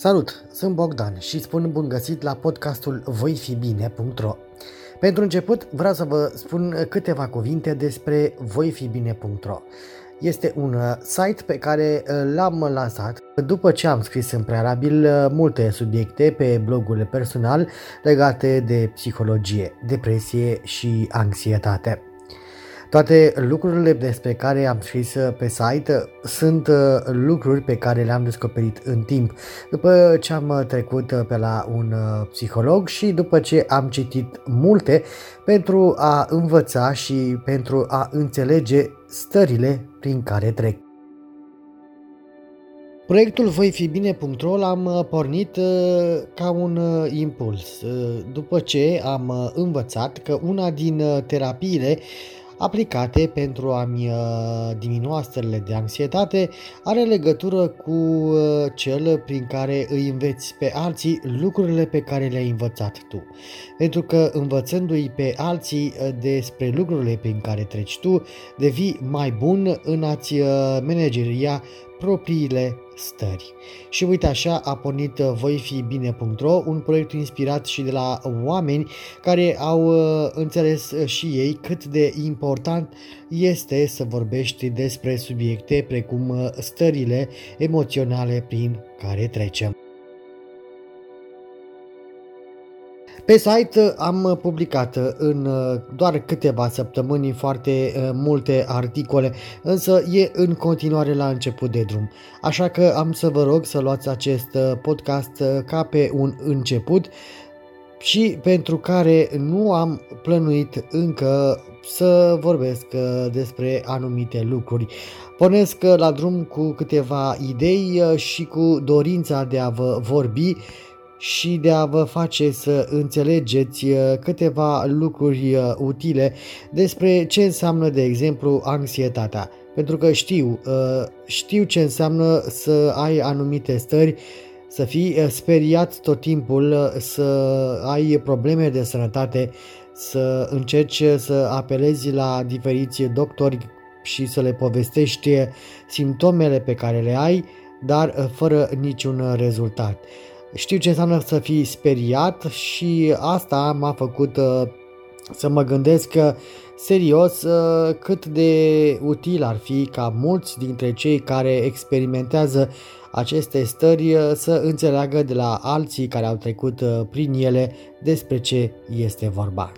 Salut, sunt Bogdan și spun bun găsit la podcastul voifibine.ro Pentru început vreau să vă spun câteva cuvinte despre voifibine.ro este un uh, site pe care uh, l-am lansat după ce am scris în prealabil uh, multe subiecte pe blogul personal legate de psihologie, depresie și anxietate. Toate lucrurile despre care am scris pe site sunt uh, lucruri pe care le-am descoperit în timp, după ce am trecut pe la un uh, psiholog și după ce am citit multe pentru a învăța și pentru a înțelege stările prin care trec. Proiectul voifibine.ro l-am uh, pornit ca un impuls, după ce am învățat că una din terapiile aplicate pentru a-mi uh, diminua stările de anxietate are legătură cu uh, cel prin care îi înveți pe alții lucrurile pe care le-ai învățat tu. Pentru că învățându-i pe alții uh, despre lucrurile prin care treci tu, devii mai bun în a-ți manageria propriile stări. Și uite așa a pornit uh, voifibine.ro, un proiect inspirat și de la oameni care au uh, înțeles uh, și ei cât de important este să vorbești despre subiecte precum stările emoționale prin care trecem. Pe site uh, am uh, publicat uh, în doar câteva săptămâni foarte multe articole, însă e în continuare la început de drum. Așa că am să vă rog să luați acest podcast ca pe un început și pentru care nu am plănuit încă să vorbesc despre anumite lucruri. Pornesc la drum cu câteva idei și cu dorința de a vă vorbi și de a vă face să înțelegeți uh, câteva lucruri uh, utile despre ce înseamnă, de exemplu, anxietatea. Pentru că știu, uh, știu ce înseamnă să ai anumite stări, să fii speriat tot timpul, să ai probleme de sănătate, să încerci să apelezi la diferiți doctori și să le povestești simptomele pe care le ai, dar fără niciun rezultat. Știu ce înseamnă să fii speriat și asta m-a făcut uh, să mă gândesc că serios uh, cât de util ar fi ca mulți dintre cei care experimentează aceste stări uh, să înțeleagă de la alții care au trecut prin ele despre ce este vorba.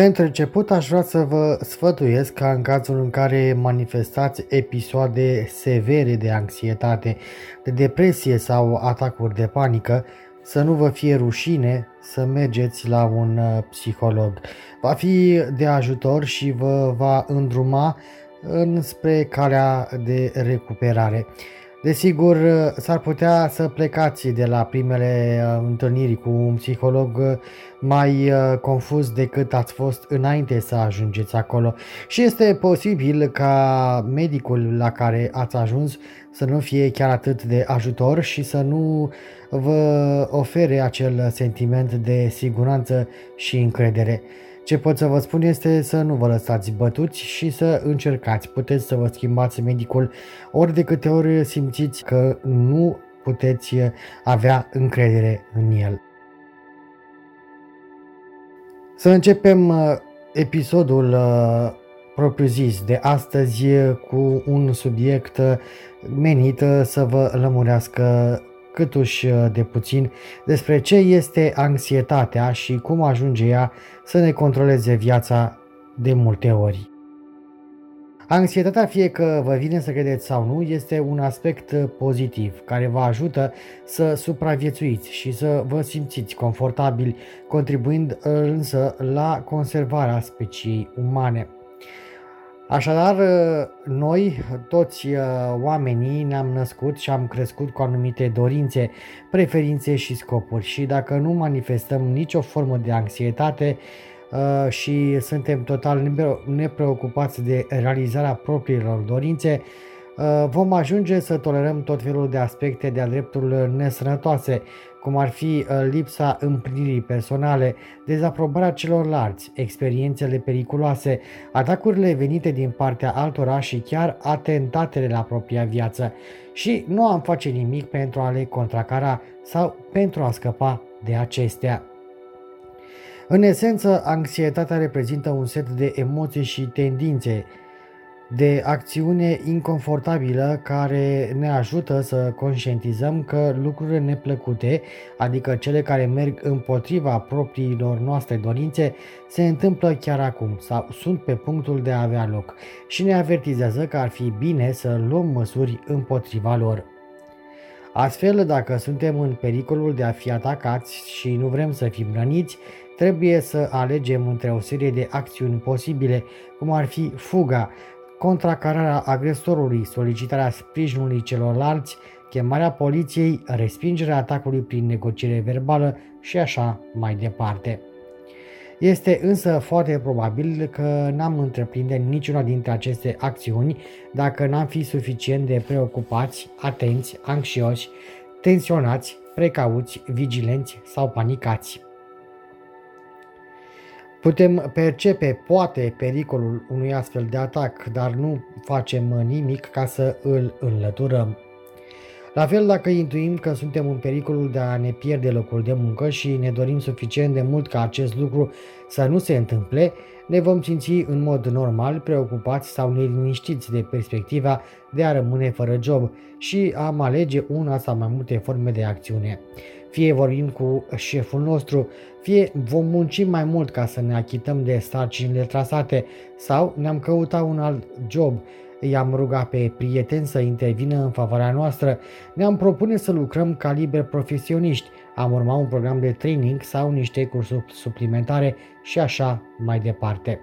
Pentru început aș vrea să vă sfătuiesc ca în cazul în care manifestați episoade severe de anxietate, de depresie sau atacuri de panică, să nu vă fie rușine să mergeți la un uh, psiholog. Va fi de ajutor și vă va îndruma înspre calea de recuperare. Desigur, s-ar putea să plecați de la primele uh, întâlniri cu un psiholog uh, mai uh, confuz decât ați fost înainte să ajungeți acolo și este posibil ca medicul la care ați ajuns să nu fie chiar atât de ajutor și să nu vă ofere acel sentiment de siguranță și încredere. Ce pot să vă spun este să nu vă lăsați bătuți și să încercați. Puteți să vă schimbați medicul ori de câte ori simțiți că nu puteți avea încredere în el. Să începem uh, episodul uh, propriu-zis de astăzi cu un subiect uh, menit să vă lămurească câtuși uh, de puțin despre ce este anxietatea și cum ajunge ea să ne controleze viața de multe ori. Anxietatea, fie că vă vine să credeți sau nu, este un aspect uh, pozitiv care vă ajută să supraviețuiți și să vă simțiți confortabili, contribuind uh, însă la conservarea speciei umane. Așadar, noi, toți uh, oamenii, ne-am născut și am crescut cu anumite dorințe, preferințe și scopuri. Și dacă nu manifestăm nicio formă de anxietate uh, și suntem total nepreocupați de realizarea propriilor dorințe, uh, vom ajunge să tolerăm tot felul de aspecte de-a dreptul nesănătoase, cum ar fi uh, lipsa împlinirii personale, dezaprobarea celorlalți, experiențele periculoase, atacurile venite din partea altora și chiar atentatele la propria viață. Și nu am face nimic pentru a le contracara sau pentru a scăpa de acestea. În esență, anxietatea reprezintă un set de emoții și tendințe de acțiune inconfortabilă care ne ajută să conștientizăm că lucrurile neplăcute, adică cele care merg împotriva propriilor noastre dorințe, se întâmplă chiar acum sau sunt pe punctul de a avea loc și ne avertizează că ar fi bine să luăm măsuri împotriva lor. Astfel, dacă suntem în pericolul de a fi atacați și nu vrem să fim răniți, trebuie să alegem între o serie de acțiuni posibile, cum ar fi fuga, contracararea agresorului, solicitarea sprijinului celorlalți, chemarea poliției, respingerea atacului prin negociere verbală și așa mai departe. Este însă foarte probabil că n-am întreprinde niciuna dintre aceste acțiuni dacă n-am fi suficient de preocupați, atenți, anxioși, tensionați, precauți, vigilenți sau panicați. Putem percepe poate pericolul unui astfel de atac, dar nu facem nimic ca să îl înlăturăm. La fel dacă intuim că suntem în pericolul de a ne pierde locul de muncă și ne dorim suficient de mult ca acest lucru să nu se întâmple, ne vom simți în mod normal preocupați sau neliniștiți de perspectiva de a rămâne fără job și am alege una sau mai multe forme de acțiune. Fie vorbim cu șeful nostru, fie vom munci mai mult ca să ne achităm de sarcinile trasate sau ne-am căutat un alt job, i-am rugat pe prieteni să intervină în favoarea noastră, ne-am propune să lucrăm ca liberi profesioniști, am urmat un program de training sau niște cursuri suplimentare și așa mai departe.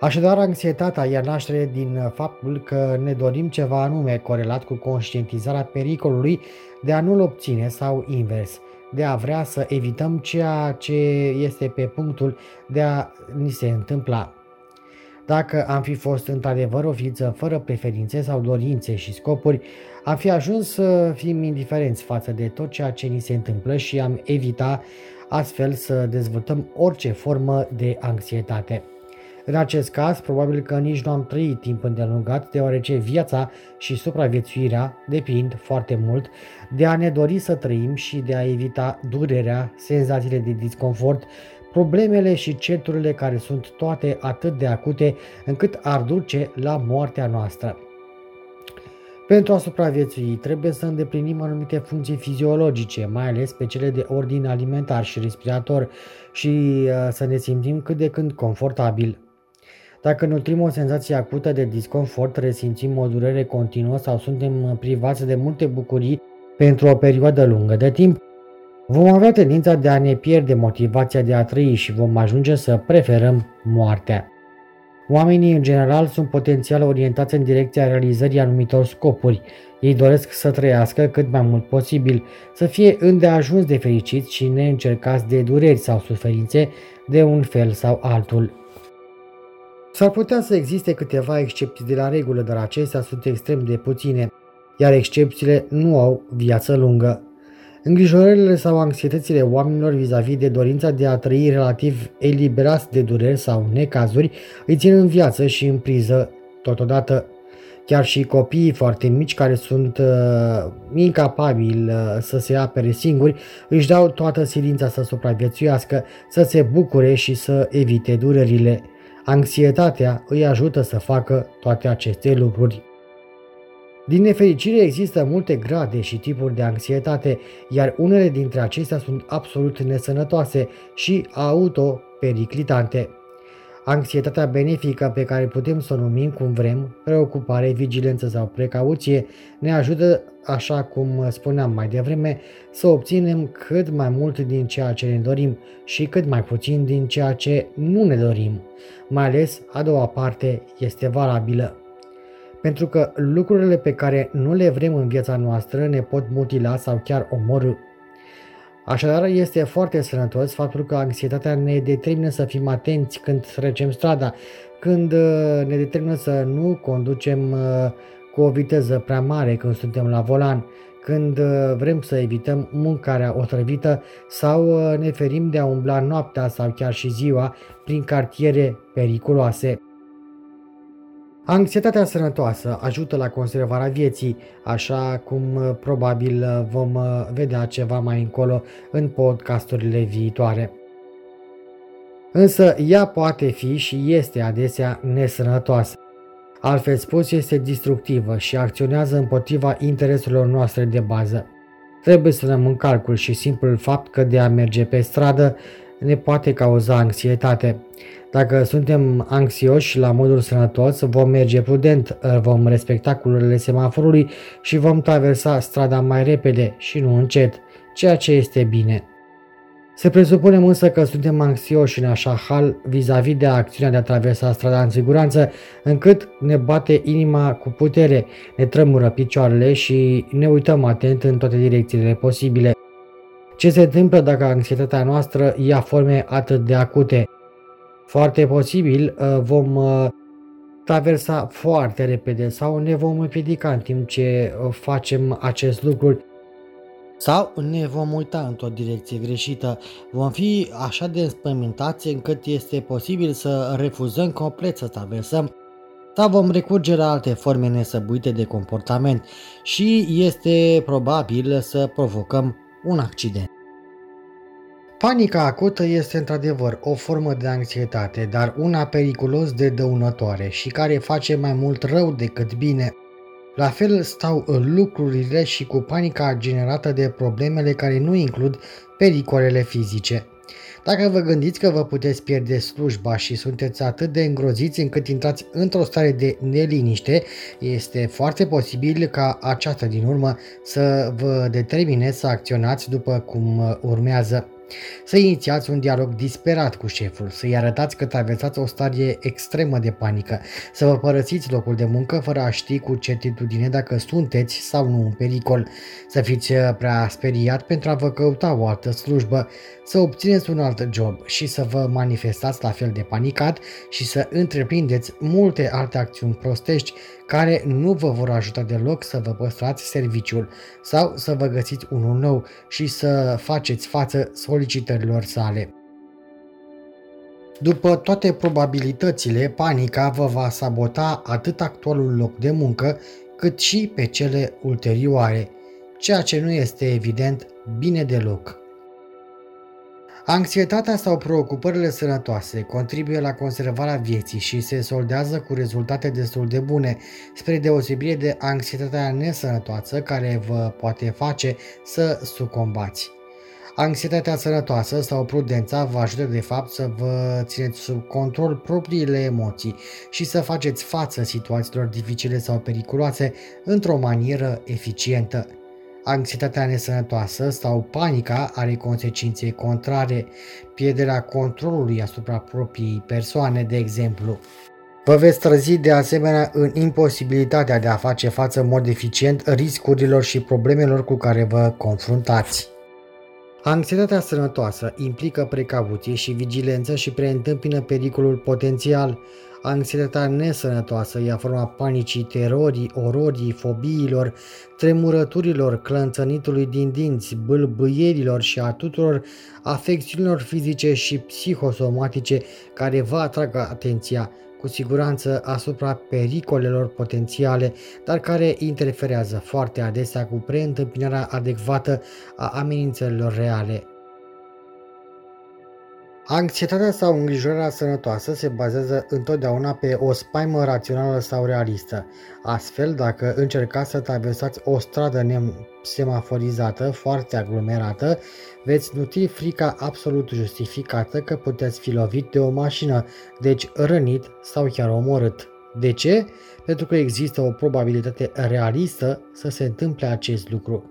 Așadar, anxietatea ia naștere din faptul că ne dorim ceva anume corelat cu conștientizarea pericolului de a nu-l obține sau invers, de a vrea să evităm ceea ce este pe punctul de a ni se întâmpla. Dacă am fi fost într-adevăr o ființă fără preferințe sau dorințe și scopuri, am fi ajuns să fim indiferenți față de tot ceea ce ni se întâmplă și am evita astfel să dezvoltăm orice formă de anxietate. În acest caz, probabil că nici nu am trăit timp îndelungat, deoarece viața și supraviețuirea depind foarte mult de a ne dori să trăim și de a evita durerea, senzațiile de disconfort, problemele și certurile care sunt toate atât de acute încât ar duce la moartea noastră. Pentru a supraviețui, trebuie să îndeplinim anumite funcții fiziologice, mai ales pe cele de ordin alimentar și respirator și uh, să ne simțim cât de când confortabil. Dacă nutrim o senzație acută de disconfort, resimțim o durere continuă sau suntem privați de multe bucurii pentru o perioadă lungă de timp, vom avea tendința de a ne pierde motivația de a trăi și vom ajunge să preferăm moartea. Oamenii în general sunt potențial orientați în direcția realizării anumitor scopuri. Ei doresc să trăiască cât mai mult posibil, să fie îndeajuns de fericiți și neîncercați de dureri sau suferințe de un fel sau altul. S-ar putea să existe câteva excepții de la regulă, dar acestea sunt extrem de puține, iar excepțiile nu au viață lungă. Îngrijorările sau anxietățile oamenilor vis-a-vis de dorința de a trăi relativ eliberați de dureri sau necazuri îi țin în viață și în priză totodată. Chiar și copiii foarte mici care sunt uh, incapabili uh, să se apere singuri își dau toată silința să supraviețuiască, să se bucure și să evite durerile. Anxietatea îi ajută să facă toate aceste lucruri. Din nefericire există multe grade și tipuri de anxietate, iar unele dintre acestea sunt absolut nesănătoase și autopericlitante. Anxietatea benefică pe care putem să o numim cum vrem, preocupare, vigilență sau precauție, ne ajută, așa cum spuneam mai devreme, să obținem cât mai mult din ceea ce ne dorim și cât mai puțin din ceea ce nu ne dorim. Mai ales a doua parte este valabilă. Pentru că lucrurile pe care nu le vrem în viața noastră ne pot mutila sau chiar omorâ. Așadar, este foarte sănătos faptul că anxietatea ne determină să fim atenți când trecem strada, când uh, ne determină să nu conducem uh, cu o viteză prea mare când suntem la volan, când uh, vrem să evităm mâncarea otrăvită sau uh, ne ferim de a umbla noaptea sau chiar și ziua prin cartiere periculoase. Anxietatea sănătoasă ajută la conservarea vieții, așa cum uh, probabil vom vedea ceva mai încolo în podcasturile viitoare. Însă ea poate fi și este adesea nesănătoasă. Altfel spus, este destructivă și acționează împotriva intereselor noastre de bază. Trebuie să luăm în calcul și simplul fapt că de a merge pe stradă ne poate cauza anxietate. Dacă suntem anxioși la modul sănătos, vom merge prudent, vom respecta culorile semaforului și vom traversa strada mai repede și nu încet, ceea ce este bine. Se presupunem însă că suntem anxioși în așa hal vis-a-vis de acțiunea de a traversa strada în siguranță, încât ne bate inima cu putere, ne tremură picioarele și ne uităm atent în toate direcțiile posibile. Ce se întâmplă dacă anxietatea noastră ia forme atât de acute? Foarte posibil uh, vom uh, traversa foarte repede sau ne vom împiedica în timp ce uh, facem acest lucru sau ne vom uita într-o direcție greșită. Vom fi așa de înspământați încât este posibil să refuzăm complet să traversăm sau vom recurge la alte forme nesăbuite de comportament și este probabil să provocăm un accident. Panica acută este într-adevăr o formă de anxietate, dar una periculos de dăunătoare și care face mai mult rău decât bine. La fel stau lucrurile și cu panica generată de problemele care nu includ pericolele fizice. Dacă vă gândiți că vă puteți pierde slujba și sunteți atât de îngroziți încât intrați într-o stare de neliniște, este foarte posibil ca aceasta din urmă să vă determine să acționați după cum urmează. Să inițiați un dialog disperat cu șeful, să-i arătați că traversați o stare extremă de panică, să vă părăsiți locul de muncă fără a ști cu certitudine dacă sunteți sau nu în pericol, să fiți prea speriat pentru a vă căuta o altă slujbă, să obțineți un alt job și să vă manifestați la fel de panicat și să întreprindeți multe alte acțiuni prostești care nu vă vor ajuta deloc să vă păstrați serviciul sau să vă găsiți unul nou și să faceți față solicitărilor sale. După toate probabilitățile, panica vă va sabota atât actualul loc de muncă, cât și pe cele ulterioare, ceea ce nu este evident bine deloc. Anxietatea sau preocupările sănătoase contribuie la conservarea vieții și se soldează cu rezultate destul de bune, spre deosebire de anxietatea nesănătoasă care vă poate face să sucombați. Anxietatea sănătoasă sau prudența vă ajută de fapt să vă țineți sub control propriile emoții și să faceți față situațiilor dificile sau periculoase într-o manieră eficientă. Anxietatea nesănătoasă sau panica are consecințe contrare, pierderea controlului asupra propriei persoane, de exemplu. Vă veți trezi de asemenea în imposibilitatea de a face față în mod eficient riscurilor și problemelor cu care vă confruntați. Anxietatea sănătoasă implică precauție și vigilență și preîntâmpină pericolul potențial, anxietatea nesănătoasă ia forma panicii, terorii, ororii, fobiilor, tremurăturilor, clănțănitului din dinți, bâlbâierilor și a tuturor afecțiunilor fizice și psihosomatice care vă atragă atenția, cu siguranță asupra pericolelor potențiale, dar care interferează foarte adesea cu preîntâmpinarea adecvată a amenințărilor reale. Anxietatea sau îngrijorarea sănătoasă se bazează întotdeauna pe o spaimă rațională sau realistă. Astfel, dacă încercați să traversați o stradă semaforizată, foarte aglomerată, veți nutri frica absolut justificată că puteți fi lovit de o mașină, deci rănit sau chiar omorât. De ce? Pentru că există o probabilitate realistă să se întâmple acest lucru.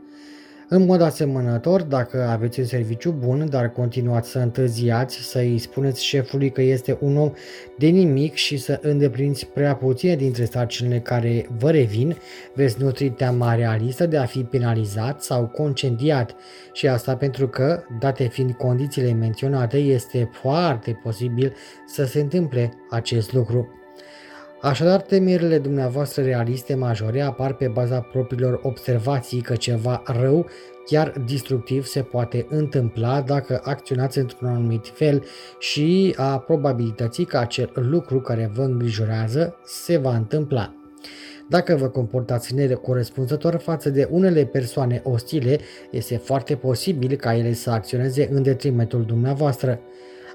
În mod asemănător, dacă aveți un serviciu bun, dar continuați să întârziați, să îi spuneți șefului că este un om de nimic și să îndepliniți prea puține dintre sarcinile care vă revin, veți nutri teama realistă de a fi penalizat sau concediat și asta pentru că, date fiind condițiile menționate, este foarte posibil să se întâmple acest lucru. Așadar, temerile dumneavoastră realiste majore apar pe baza propriilor observații că ceva rău, chiar destructiv, se poate întâmpla dacă acționați într-un anumit fel și a probabilității că acel lucru care vă îngrijorează se va întâmpla. Dacă vă comportați necorespunzător față de unele persoane ostile, este foarte posibil ca ele să acționeze în detrimentul dumneavoastră.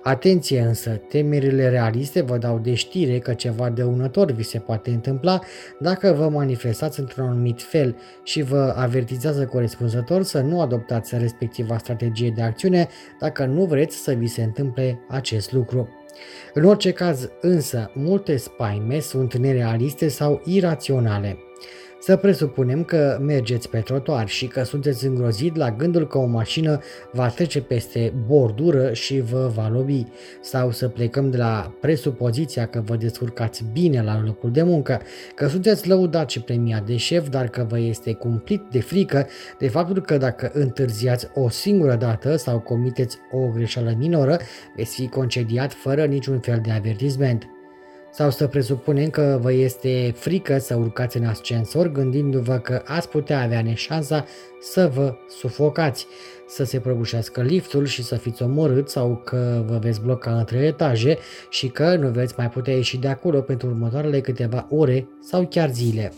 Atenție însă, temerile realiste vă dau de știre că ceva dăunător vi se poate întâmpla dacă vă manifestați într-un anumit fel și vă avertizează corespunzător să nu adoptați respectiva strategie de acțiune dacă nu vreți să vi se întâmple acest lucru. În orice caz, însă, multe spaime sunt nerealiste sau iraționale. Să presupunem că mergeți pe trotuar și că sunteți îngrozit la gândul că o mașină va trece peste bordură și vă va lovi. Sau să plecăm de la presupoziția că vă descurcați bine la locul de muncă, că sunteți lăudat și premiat de șef, dar că vă este cumplit de frică de faptul că dacă întârziați o singură dată sau comiteți o greșeală minoră, veți fi concediat fără niciun fel de avertisment. Sau să presupunem că vă este frică să urcați în ascensor gândindu-vă că ați putea avea neșansa să vă sufocați, să se prăbușească liftul și să fiți omorât sau că vă veți bloca între etaje și că nu veți mai putea ieși de acolo pentru următoarele câteva ore sau chiar zile.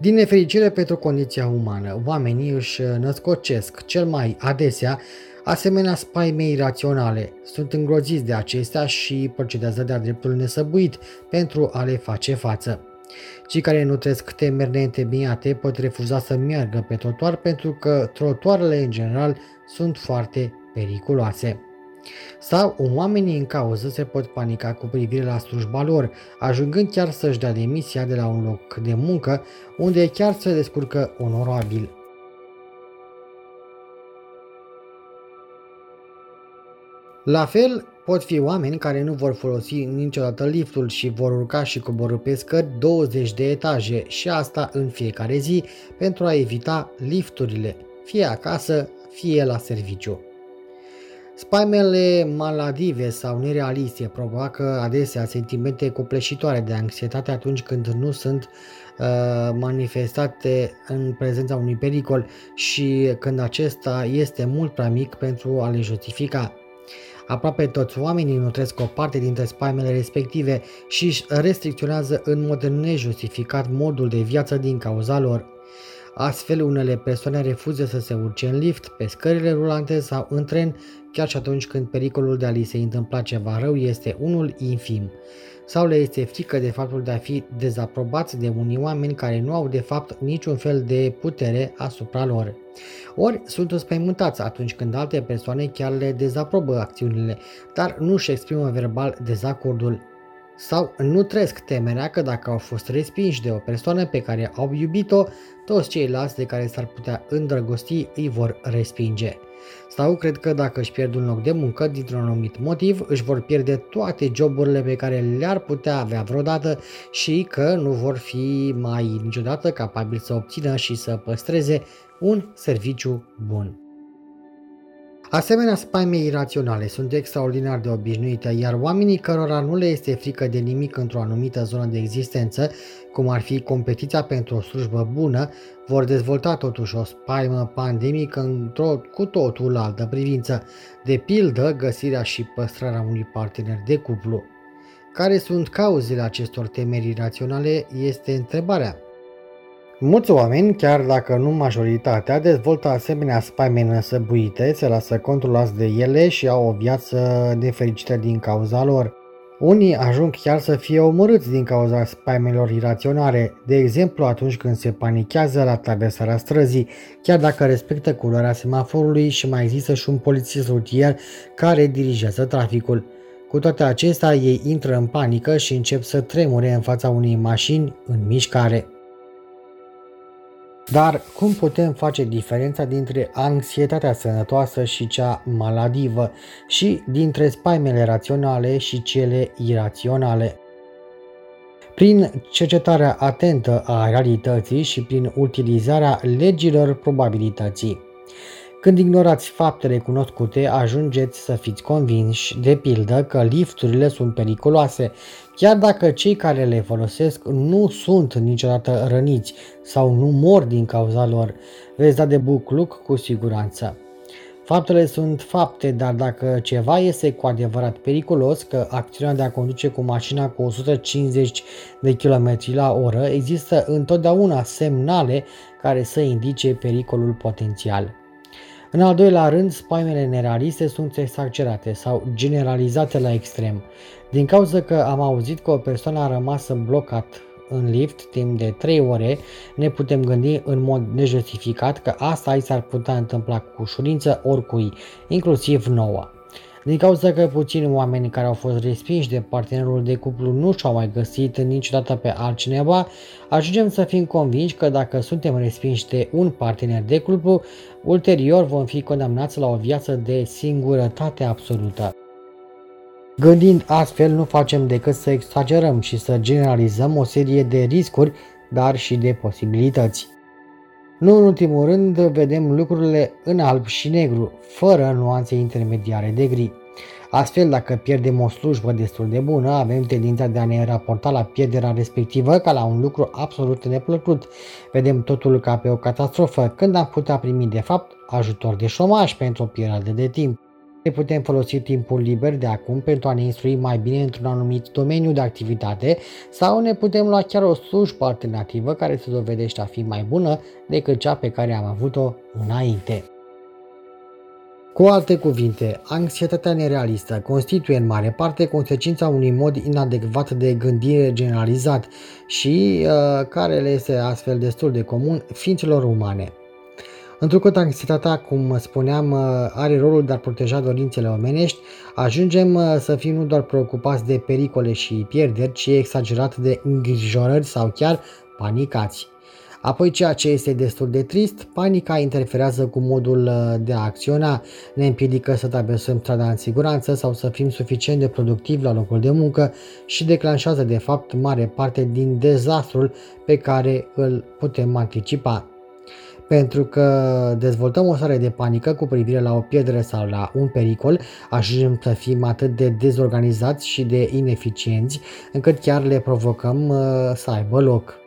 Din nefericire pentru condiția umană, oamenii își născocesc cel mai adesea Asemenea, spaime iraționale sunt îngroziți de acestea și procedează de-a dreptul nesăbuit pentru a le face față. Cei care nu trăiesc temeri neîntemeiate pot refuza să meargă pe trotuar pentru că trotuarele în general sunt foarte periculoase. Sau oamenii în cauză se pot panica cu privire la slujba lor, ajungând chiar să-și dea demisia de la un loc de muncă unde chiar se descurcă onorabil. La fel, pot fi oameni care nu vor folosi niciodată liftul și vor urca și coborâ pe scări 20 de etaje și asta în fiecare zi pentru a evita lifturile, fie acasă, fie la serviciu. Spaimele maladive sau nerealiste provoacă adesea sentimente copleșitoare de anxietate atunci când nu sunt uh, manifestate în prezența unui pericol și când acesta este mult prea mic pentru a le justifica. Aproape toți oamenii nutresc o parte dintre spaimele respective și își restricționează în mod nejustificat modul de viață din cauza lor. Astfel, unele persoane refuză să se urce în lift, pe scările rulante sau în tren, chiar și atunci când pericolul de a li se întâmpla ceva rău este unul infim sau le este frică de faptul de a fi dezaprobați de unii oameni care nu au de fapt niciun fel de putere asupra lor. Ori sunt înspăimântați atunci când alte persoane chiar le dezaprobă acțiunile, dar nu își exprimă verbal dezacordul sau nu trăiesc temerea că dacă au fost respinși de o persoană pe care au iubit-o, toți ceilalți de care s-ar putea îndrăgosti îi vor respinge. Sau cred că dacă își pierd un loc de muncă dintr-un anumit motiv, își vor pierde toate joburile pe care le-ar putea avea vreodată și că nu vor fi mai niciodată capabili să obțină și să păstreze un serviciu bun. Asemenea, spaime iraționale sunt extraordinar de obișnuite, iar oamenii cărora nu le este frică de nimic într-o anumită zonă de existență, cum ar fi competiția pentru o slujbă bună, vor dezvolta totuși o spaimă pandemică într-o cu totul altă privință, de pildă găsirea și păstrarea unui partener de cuplu. Care sunt cauzele acestor temeri iraționale este întrebarea. Mulți oameni, chiar dacă nu majoritatea, dezvoltă asemenea spaime năsăbuite, se lasă controlați de ele și au o viață nefericită din cauza lor. Unii ajung chiar să fie omorâți din cauza spaimelor iraționale, de exemplu atunci când se panichează la traversarea străzii, chiar dacă respectă culoarea semaforului și mai există și un polițist rutier care dirigează traficul. Cu toate acestea, ei intră în panică și încep să tremure în fața unei mașini în mișcare. Dar cum putem face diferența dintre anxietatea sănătoasă și cea maladivă și dintre spaimele raționale și cele iraționale? Prin cercetarea atentă a realității și prin utilizarea legilor probabilității. Când ignorați faptele cunoscute, ajungeți să fiți convinși, de pildă, că lifturile sunt periculoase, chiar dacă cei care le folosesc nu sunt niciodată răniți sau nu mor din cauza lor. Veți da de bucluc cu siguranță. Faptele sunt fapte, dar dacă ceva este cu adevărat periculos, că acțiunea de a conduce cu mașina cu 150 de km la oră, există întotdeauna semnale care să indice pericolul potențial. În al doilea rând, spaimele nerealiste sunt exagerate sau generalizate la extrem. Din cauza că am auzit că o persoană a rămas blocat în lift timp de 3 ore, ne putem gândi în mod nejustificat că asta i s-ar putea întâmpla cu ușurință oricui, inclusiv nouă. Din cauza că puțini oameni care au fost respinși de partenerul de cuplu nu și-au mai găsit niciodată pe altcineva, ajungem să fim convinși că dacă suntem respinși de un partener de cuplu, ulterior vom fi condamnați la o viață de singurătate absolută. Gândind astfel, nu facem decât să exagerăm și să generalizăm o serie de riscuri, dar și de posibilități. Nu în ultimul rând, vedem lucrurile în alb și negru, fără nuanțe intermediare de gri. Astfel, dacă pierdem o slujbă destul de bună, avem tendința de a ne raporta la pierderea respectivă ca la un lucru absolut neplăcut. Vedem totul ca pe o catastrofă, când am putea primi de fapt ajutor de șomaj pentru o perioadă de timp. Ne putem folosi timpul liber de acum pentru a ne instrui mai bine într-un anumit domeniu de activitate sau ne putem lua chiar o slujbă alternativă care se dovedește a fi mai bună decât cea pe care am avut-o înainte. Cu alte cuvinte, anxietatea nerealistă constituie în mare parte consecința unui mod inadecvat de gândire generalizat și uh, care le este astfel destul de comun ființelor umane. Întrucât anxietatea, cum spuneam, uh, are rolul de a proteja dorințele omenești, ajungem uh, să fim nu doar preocupați de pericole și pierderi, ci exagerat de îngrijorări sau chiar panicați. Apoi, ceea ce este destul de trist, panica interferează cu modul uh, de a acționa, ne împiedică să traversăm strada în siguranță sau să fim suficient de productivi la locul de muncă și declanșează de fapt mare parte din dezastrul pe care îl putem anticipa pentru că dezvoltăm o stare de panică cu privire la o pierdere sau la un pericol, ajungem să fim atât de dezorganizați și de ineficienți, încât chiar le provocăm uh, să aibă loc.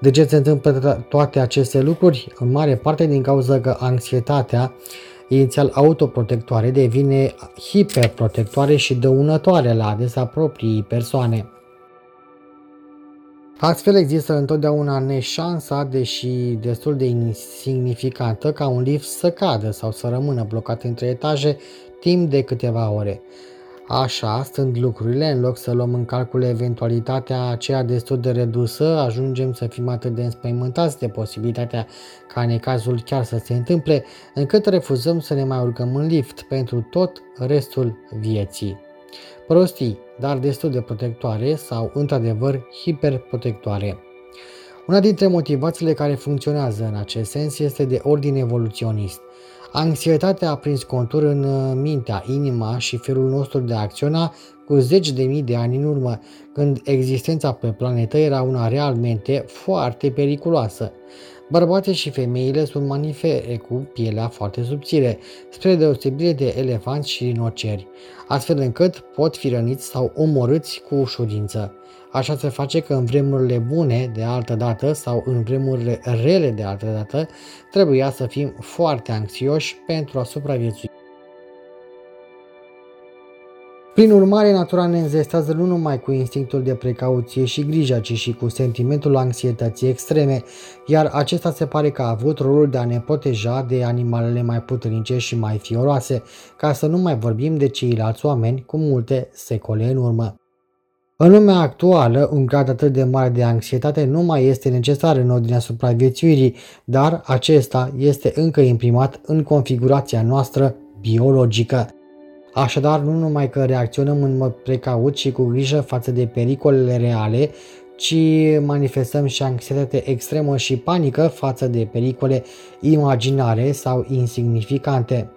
De ce se întâmplă toate aceste lucruri? În mare parte din cauza că anxietatea inițial autoprotectoare devine hiperprotectoare și dăunătoare la adresa proprii persoane. Astfel există întotdeauna neșansa, deși destul de insignificantă, ca un lift să cadă sau să rămână blocat între etaje timp de câteva ore. Așa stând lucrurile, în loc să luăm în calcul eventualitatea aceea destul de redusă, ajungem să fim atât de înspăimântați de posibilitatea ca necazul chiar să se întâmple, încât refuzăm să ne mai urcăm în lift pentru tot restul vieții. Prostii, dar destul de protectoare sau, într-adevăr, hiperprotectoare. Una dintre motivațiile care funcționează în acest sens este de ordin evoluționist. Anxietatea a prins contur în uh, mintea, inima și felul nostru de a acționa cu zeci de mii de ani în urmă, când existența pe planetă era una realmente foarte periculoasă. Bărbații și femeile sunt manifere cu pielea foarte subțire, spre deosebire de elefanți și rinoceri, astfel încât pot fi răniți sau omorâți cu ușurință. Așa se face că în vremurile bune de altă dată sau în vremurile rele de altă dată trebuia să fim foarte anxioși pentru a supraviețui. Prin urmare, natura ne înzestează nu numai cu instinctul de precauție și grijă, ci și cu sentimentul anxietății extreme, iar acesta se pare că a avut rolul de a ne proteja de animalele mai puternice și mai fioroase, ca să nu mai vorbim de ceilalți oameni cu multe secole în urmă. În lumea actuală, un grad atât de mare de anxietate nu mai este necesar în ordinea supraviețuirii, dar acesta este încă imprimat în configurația noastră biologică. Așadar, nu numai că reacționăm în mod precaut și cu grijă față de pericolele reale, ci manifestăm și anxietate extremă și panică față de pericole imaginare sau insignificante.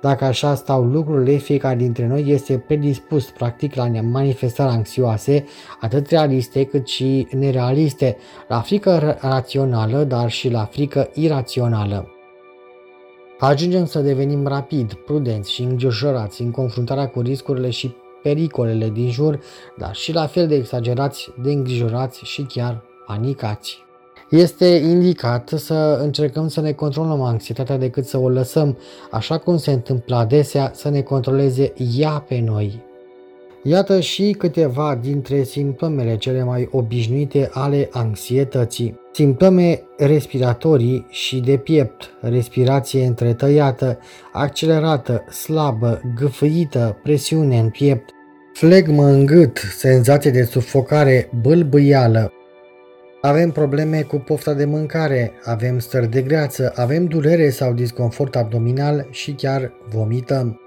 Dacă așa stau lucrurile, fiecare dintre noi este predispus practic la manifestări anxioase, atât realiste cât și nerealiste, la frică rațională, dar și la frică irațională. Ajungem să devenim rapid, prudenți și îngrijorați în confruntarea cu riscurile și pericolele din jur, dar și la fel de exagerați, de îngrijorați și chiar panicați. Este indicat să încercăm să ne controlăm anxietatea decât să o lăsăm, așa cum se întâmplă adesea, să ne controleze ea pe noi. Iată și câteva dintre simptomele cele mai obișnuite ale anxietății. Simptome respiratorii și de piept, respirație întretăiată, accelerată, slabă, gâfâită, presiune în piept, flegmă în gât, senzație de sufocare, bâlbâială, avem probleme cu pofta de mâncare, avem stări de greață, avem durere sau disconfort abdominal și chiar vomităm.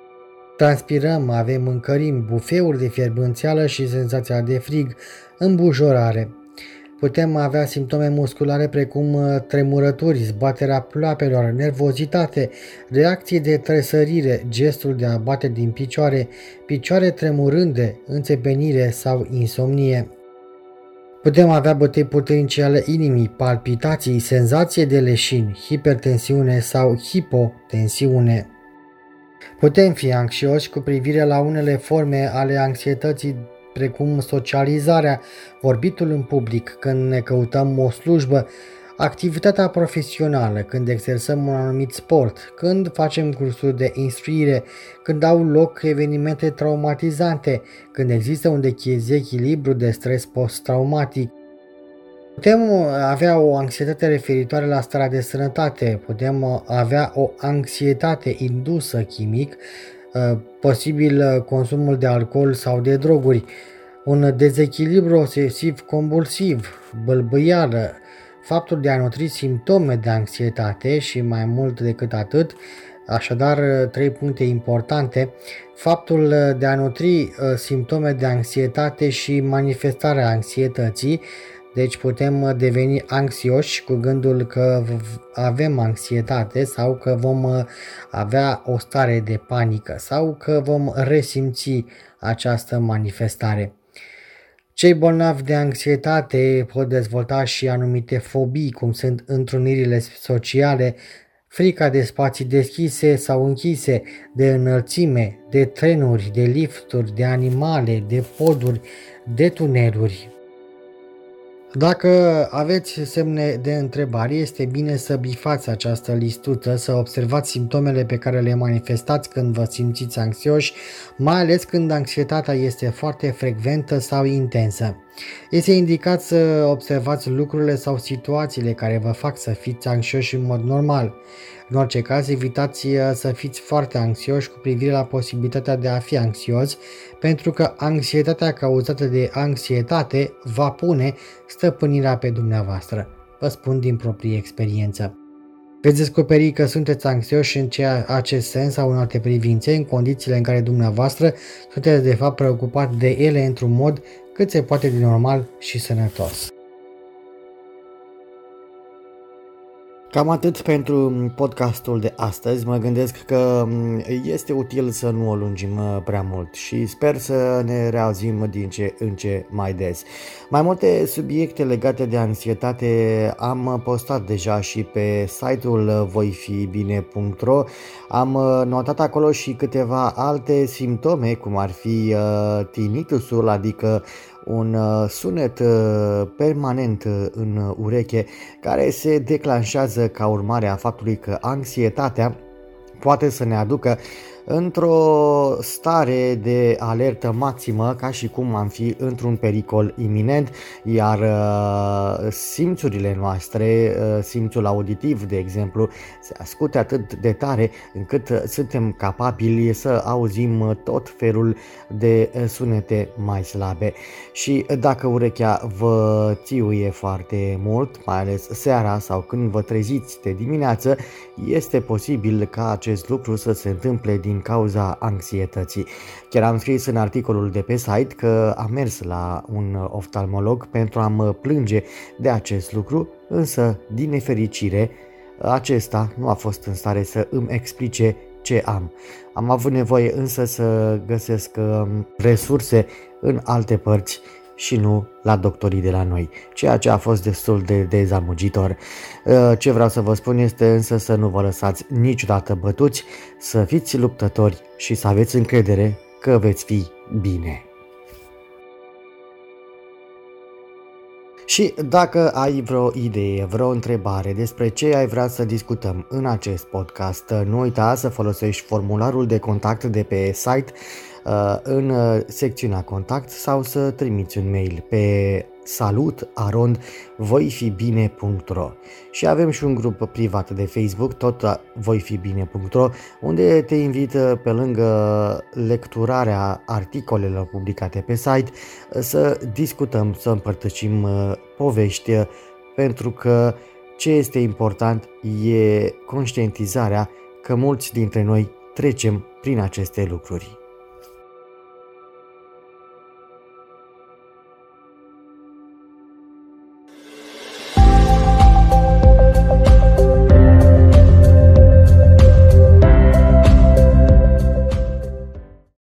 Transpirăm, avem mâncărim, bufeuri de fierbânțeală și senzația de frig, îmbujorare. Putem avea simptome musculare precum uh, tremurături, zbaterea ploapelor, nervozitate, reacții de tresărire, gestul de a bate din picioare, picioare tremurânde, înțepenire sau insomnie. Putem avea bătăi puternice ale inimii, palpitații, senzație de leșini, hipertensiune sau hipotensiune. Putem fi anxioși cu privire la unele forme ale anxietății precum socializarea, vorbitul în public, când ne căutăm o slujbă, activitatea profesională, când exersăm un anumit sport, când facem cursuri de instruire, când au loc evenimente traumatizante, când există un dezechilibru de stres post-traumatic. Putem avea o anxietate referitoare la starea de sănătate, putem avea o anxietate indusă chimic, uh, posibil consumul de alcool sau de droguri, un dezechilibru obsesiv-compulsiv, bălbâială, faptul de a nutri simptome de anxietate și mai mult decât atât, așadar trei puncte importante, faptul de a nutri uh, simptome de anxietate și manifestarea anxietății, deci putem deveni anxioși cu gândul că avem anxietate sau că vom uh, avea o stare de panică sau că vom resimți această manifestare. Cei bolnavi de anxietate pot dezvolta și anumite fobii, cum sunt întrunirile sociale, frica de spații deschise sau închise, de înălțime, de trenuri, de lifturi, de animale, de poduri, de tuneluri. Dacă aveți semne de întrebare, este bine să bifați această listuță, să observați simptomele pe care le manifestați când vă simțiți anxioși, mai ales când anxietatea este foarte frecventă sau intensă. Este indicat să observați lucrurile sau situațiile care vă fac să fiți anxioși în mod normal. În orice caz, evitați uh, să fiți foarte anxioși cu privire la posibilitatea de a fi anxios, pentru că anxietatea cauzată de anxietate va pune stăpânirea pe dumneavoastră. Vă spun din proprie experiență. Veți descoperi că sunteți anxioși în ceea, acest sens sau în alte privințe, în condițiile în care dumneavoastră sunteți de fapt preocupat de ele într-un mod cât se poate de normal și sănătos. Cam atât pentru podcastul de astăzi. Mă gândesc că mm, este util să nu o lungim uh, prea mult și sper să ne reauzim din ce în ce mai des. Mai multe subiecte legate de anxietate am postat deja și pe site-ul voifibine.ro. Am uh, notat acolo și câteva alte simptome, cum ar fi uh, tinnitusul, adică un uh, sunet uh, permanent uh, în ureche care se declanșează ca urmare a faptului că anxietatea poate să ne aducă într-o stare de alertă maximă, ca și cum am fi într-un pericol iminent, iar uh, simțurile noastre, uh, simțul auditiv, de exemplu, se ascute atât de tare încât suntem capabili să auzim tot felul de sunete mai slabe. Și dacă urechea vă țiuie foarte mult, mai ales seara sau când vă treziți de dimineață, este posibil ca acest lucru să se întâmple din cauza anxietății. Chiar am scris în articolul de pe site că am mers la un oftalmolog pentru a mă plânge de acest lucru, însă, din nefericire, acesta nu a fost în stare să îmi explice ce am. Am avut nevoie însă să găsesc um, resurse în alte părți și nu la doctorii de la noi, ceea ce a fost destul de dezamăgitor. Uh, ce vreau să vă spun este însă să nu vă lăsați niciodată bătuți, să fiți luptători și să aveți încredere că veți fi bine. Și dacă ai vreo idee, vreo întrebare despre ce ai vrea să discutăm în acest podcast, nu uita să folosești formularul de contact de pe site uh, în uh, secțiunea contact sau să trimiți un mail pe salut arond voifibine.ro și avem și un grup privat de Facebook, tot voifibine.ro, unde te invit pe lângă lecturarea articolelor publicate pe site să discutăm, să împărtășim uh, povești, pentru că ce este important e conștientizarea că mulți dintre noi trecem prin aceste lucruri.